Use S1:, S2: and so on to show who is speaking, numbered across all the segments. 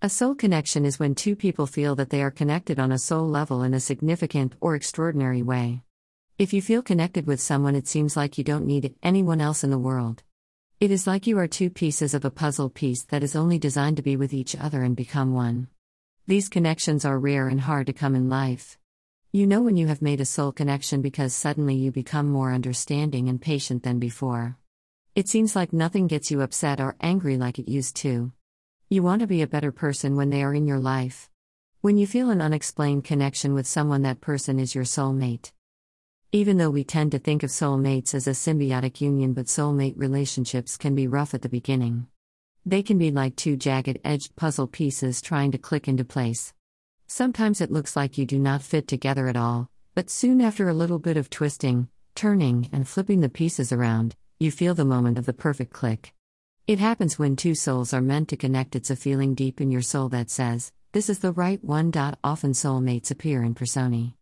S1: A soul connection is when two people feel that they are connected on a soul level in a significant or extraordinary way. If you feel connected with someone, it seems like you don't need anyone else in the world. It is like you are two pieces of a puzzle piece that is only designed to be with each other and become one. These connections are rare and hard to come in life. You know when you have made a soul connection because suddenly you become more understanding and patient than before. It seems like nothing gets you upset or angry like it used to. You want to be a better person when they are in your life. When you feel an unexplained connection with someone, that person is your soulmate. Even though we tend to think of soulmates as a symbiotic union, but soulmate relationships can be rough at the beginning. They can be like two jagged edged puzzle pieces trying to click into place. Sometimes it looks like you do not fit together at all, but soon after a little bit of twisting, turning, and flipping the pieces around, you feel the moment of the perfect click. It happens when two souls are meant to connect. It's a feeling deep in your soul that says, This is the right one. Often soulmates appear in personae.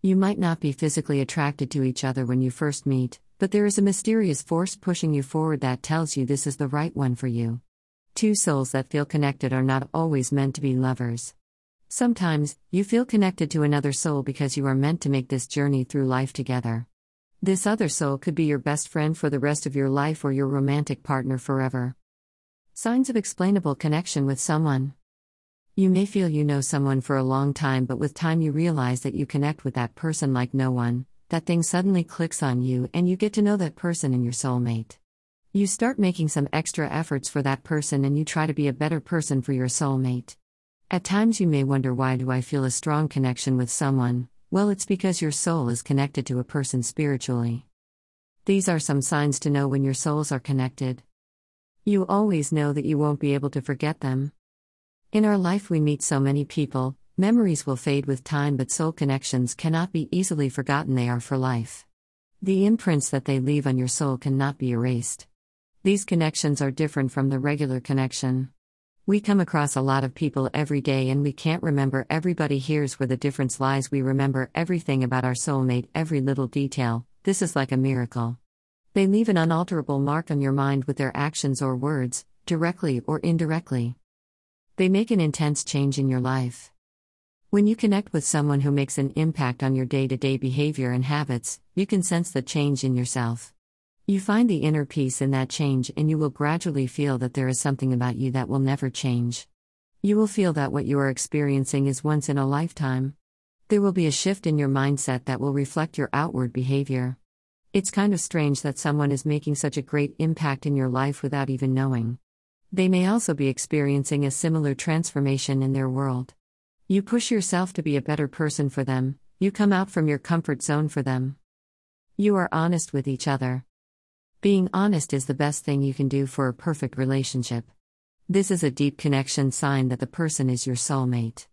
S1: You might not be physically attracted to each other when you first meet, but there is a mysterious force pushing you forward that tells you this is the right one for you. Two souls that feel connected are not always meant to be lovers. Sometimes, you feel connected to another soul because you are meant to make this journey through life together. This other soul could be your best friend for the rest of your life or your romantic partner forever. Signs of explainable connection with someone. You may feel you know someone for a long time, but with time you realize that you connect with that person like no one, that thing suddenly clicks on you, and you get to know that person and your soulmate. You start making some extra efforts for that person and you try to be a better person for your soulmate. At times you may wonder why do I feel a strong connection with someone? Well, it's because your soul is connected to a person spiritually. These are some signs to know when your souls are connected. You always know that you won't be able to forget them. In our life, we meet so many people, memories will fade with time, but soul connections cannot be easily forgotten, they are for life. The imprints that they leave on your soul cannot be erased. These connections are different from the regular connection. We come across a lot of people every day and we can't remember everybody. Here's where the difference lies we remember everything about our soulmate, every little detail. This is like a miracle. They leave an unalterable mark on your mind with their actions or words, directly or indirectly. They make an intense change in your life. When you connect with someone who makes an impact on your day to day behavior and habits, you can sense the change in yourself. You find the inner peace in that change, and you will gradually feel that there is something about you that will never change. You will feel that what you are experiencing is once in a lifetime. There will be a shift in your mindset that will reflect your outward behavior. It's kind of strange that someone is making such a great impact in your life without even knowing. They may also be experiencing a similar transformation in their world. You push yourself to be a better person for them, you come out from your comfort zone for them. You are honest with each other. Being honest is the best thing you can do for a perfect relationship. This is a deep connection sign that the person is your soulmate.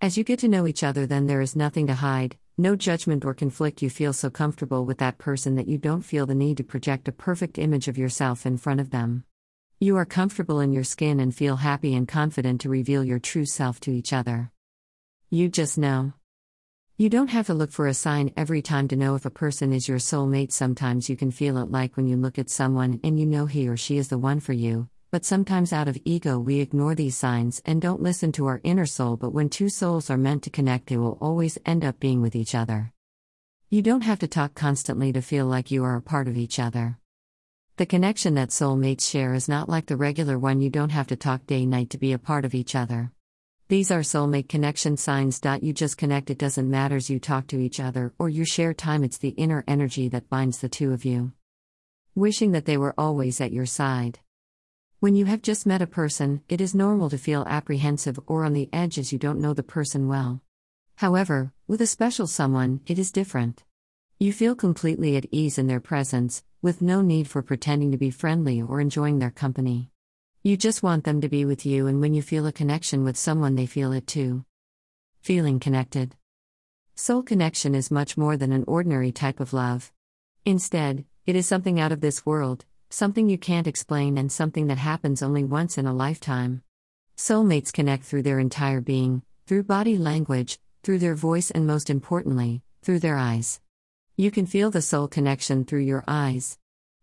S1: As you get to know each other, then there is nothing to hide, no judgment or conflict. You feel so comfortable with that person that you don't feel the need to project a perfect image of yourself in front of them. You are comfortable in your skin and feel happy and confident to reveal your true self to each other. You just know. You don't have to look for a sign every time to know if a person is your soulmate. Sometimes you can feel it like when you look at someone and you know he or she is the one for you, but sometimes out of ego we ignore these signs and don't listen to our inner soul. But when two souls are meant to connect, they will always end up being with each other. You don't have to talk constantly to feel like you are a part of each other. The connection that soulmates share is not like the regular one, you don't have to talk day night to be a part of each other. These are soulmate connection signs. You just connect, it doesn't matter you talk to each other or you share time, it's the inner energy that binds the two of you. Wishing that they were always at your side. When you have just met a person, it is normal to feel apprehensive or on the edge as you don't know the person well. However, with a special someone, it is different. You feel completely at ease in their presence, with no need for pretending to be friendly or enjoying their company. You just want them to be with you, and when you feel a connection with someone, they feel it too. Feeling connected. Soul connection is much more than an ordinary type of love. Instead, it is something out of this world, something you can't explain, and something that happens only once in a lifetime. Soulmates connect through their entire being, through body language, through their voice, and most importantly, through their eyes. You can feel the soul connection through your eyes.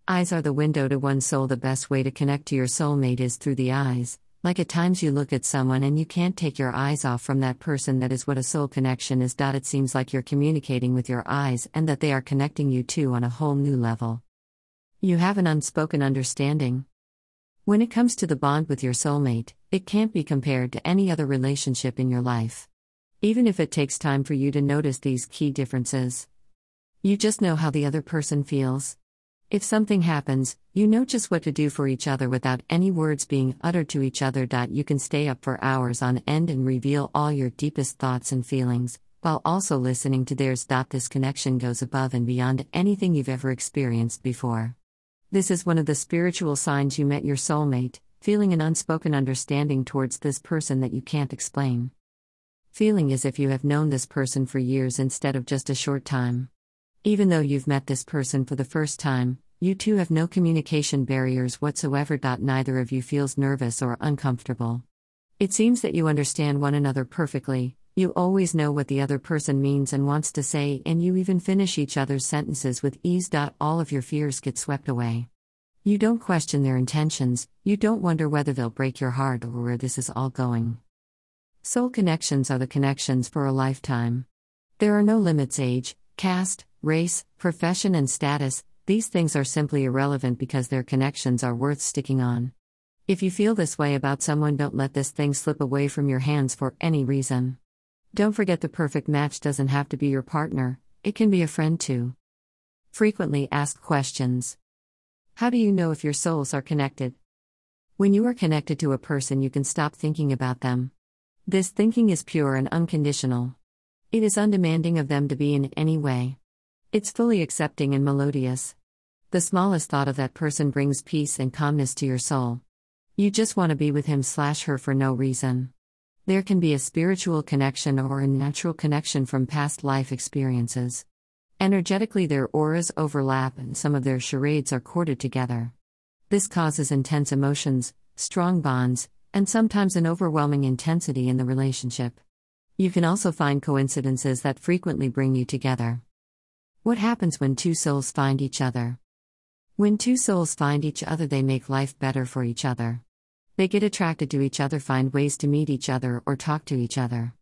S1: Eyes are the window to one's soul. The best way to connect to your soulmate is through the eyes. Like at times you look at someone and you can't take your eyes off from that person. That is what a soul connection is. It seems like you're communicating with your eyes and that they are connecting you too on a whole new level. You have an unspoken understanding. When it comes to the bond with your soulmate, it can't be compared to any other relationship in your life. Even if it takes time for you to notice these key differences, you just know how the other person feels. If something happens, you know just what to do for each other without any words being uttered to each other. You can stay up for hours on end and reveal all your deepest thoughts and feelings, while also listening to theirs. This connection goes above and beyond anything you've ever experienced before. This is one of the spiritual signs you met your soulmate, feeling an unspoken understanding towards this person that you can't explain. Feeling as if you have known this person for years instead of just a short time. Even though you've met this person for the first time, you two have no communication barriers whatsoever. Neither of you feels nervous or uncomfortable. It seems that you understand one another perfectly, you always know what the other person means and wants to say, and you even finish each other's sentences with ease. All of your fears get swept away. You don't question their intentions, you don't wonder whether they'll break your heart or where this is all going. Soul connections are the connections for a lifetime. There are no limits age, caste, race, profession, and status, these things are simply irrelevant because their connections are worth sticking on. If you feel this way about someone, don't let this thing slip away from your hands for any reason. Don't forget the perfect match doesn't have to be your partner, it can be a friend too. Frequently asked questions How do you know if your souls are connected? When you are connected to a person, you can stop thinking about them. This thinking is pure and unconditional. It is undemanding of them to be in any way. It's fully accepting and melodious. The smallest thought of that person brings peace and calmness to your soul. You just want to be with him slash her for no reason. There can be a spiritual connection or a natural connection from past life experiences. Energetically, their auras overlap and some of their chakras are corded together. This causes intense emotions, strong bonds, and sometimes an overwhelming intensity in the relationship. You can also find coincidences that frequently bring you together. What happens when two souls find each other? When two souls find each other, they make life better for each other. They get attracted to each other, find ways to meet each other or talk to each other.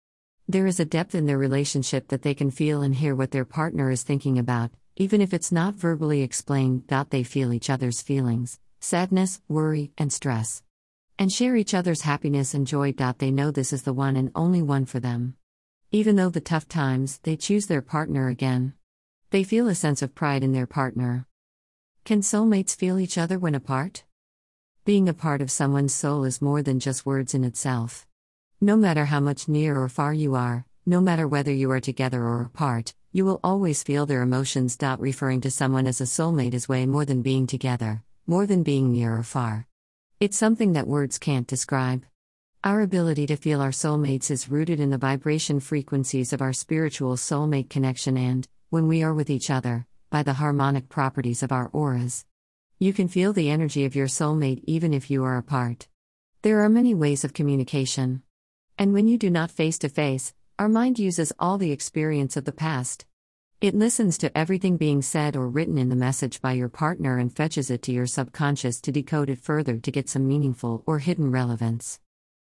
S1: There is a depth in their relationship that they can feel and hear what their partner is thinking about, even if it's not verbally explained. That They feel each other's feelings, sadness, worry, and stress. And share each other's happiness and joy. That They know this is the one and only one for them. Even though the tough times, they choose their partner again. They feel a sense of pride in their partner. Can soulmates feel each other when apart? Being a part of someone's soul is more than just words in itself. No matter how much near or far you are, no matter whether you are together or apart, you will always feel their emotions. Referring to someone as a soulmate is way more than being together, more than being near or far. It's something that words can't describe. Our ability to feel our soulmates is rooted in the vibration frequencies of our spiritual soulmate connection and, when we are with each other, by the harmonic properties of our auras. You can feel the energy of your soulmate even if you are apart. There are many ways of communication. And when you do not face to face, our mind uses all the experience of the past. It listens to everything being said or written in the message by your partner and fetches it to your subconscious to decode it further to get some meaningful or hidden relevance.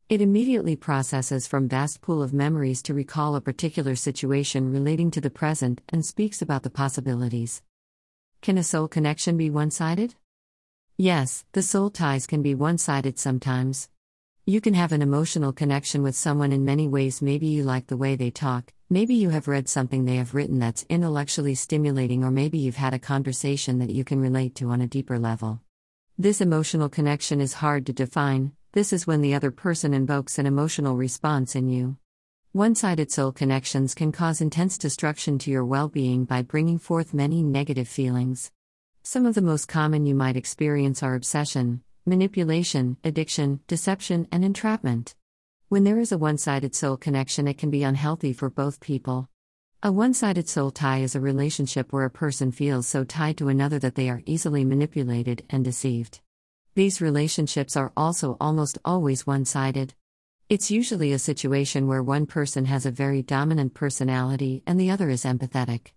S1: It immediately processes from vast pool of memories to recall a particular situation relating to the present and speaks about the possibilities. Can a soul connection be one-sided? Yes, the soul ties can be one-sided sometimes. You can have an emotional connection with someone in many ways. Maybe you like the way they talk, maybe you have read something they have written that's intellectually stimulating, or maybe you've had a conversation that you can relate to on a deeper level. This emotional connection is hard to define, this is when the other person invokes an emotional response in you. One sided soul connections can cause intense destruction to your well being by bringing forth many negative feelings. Some of the most common you might experience are obsession, manipulation, addiction, deception, and entrapment. When there is a one sided soul connection, it can be unhealthy for both people. A one sided soul tie is a relationship where a person feels so tied to another that they are easily manipulated and deceived. These relationships are also almost always one sided. It's usually a situation where one person has a very dominant personality and the other is empathetic.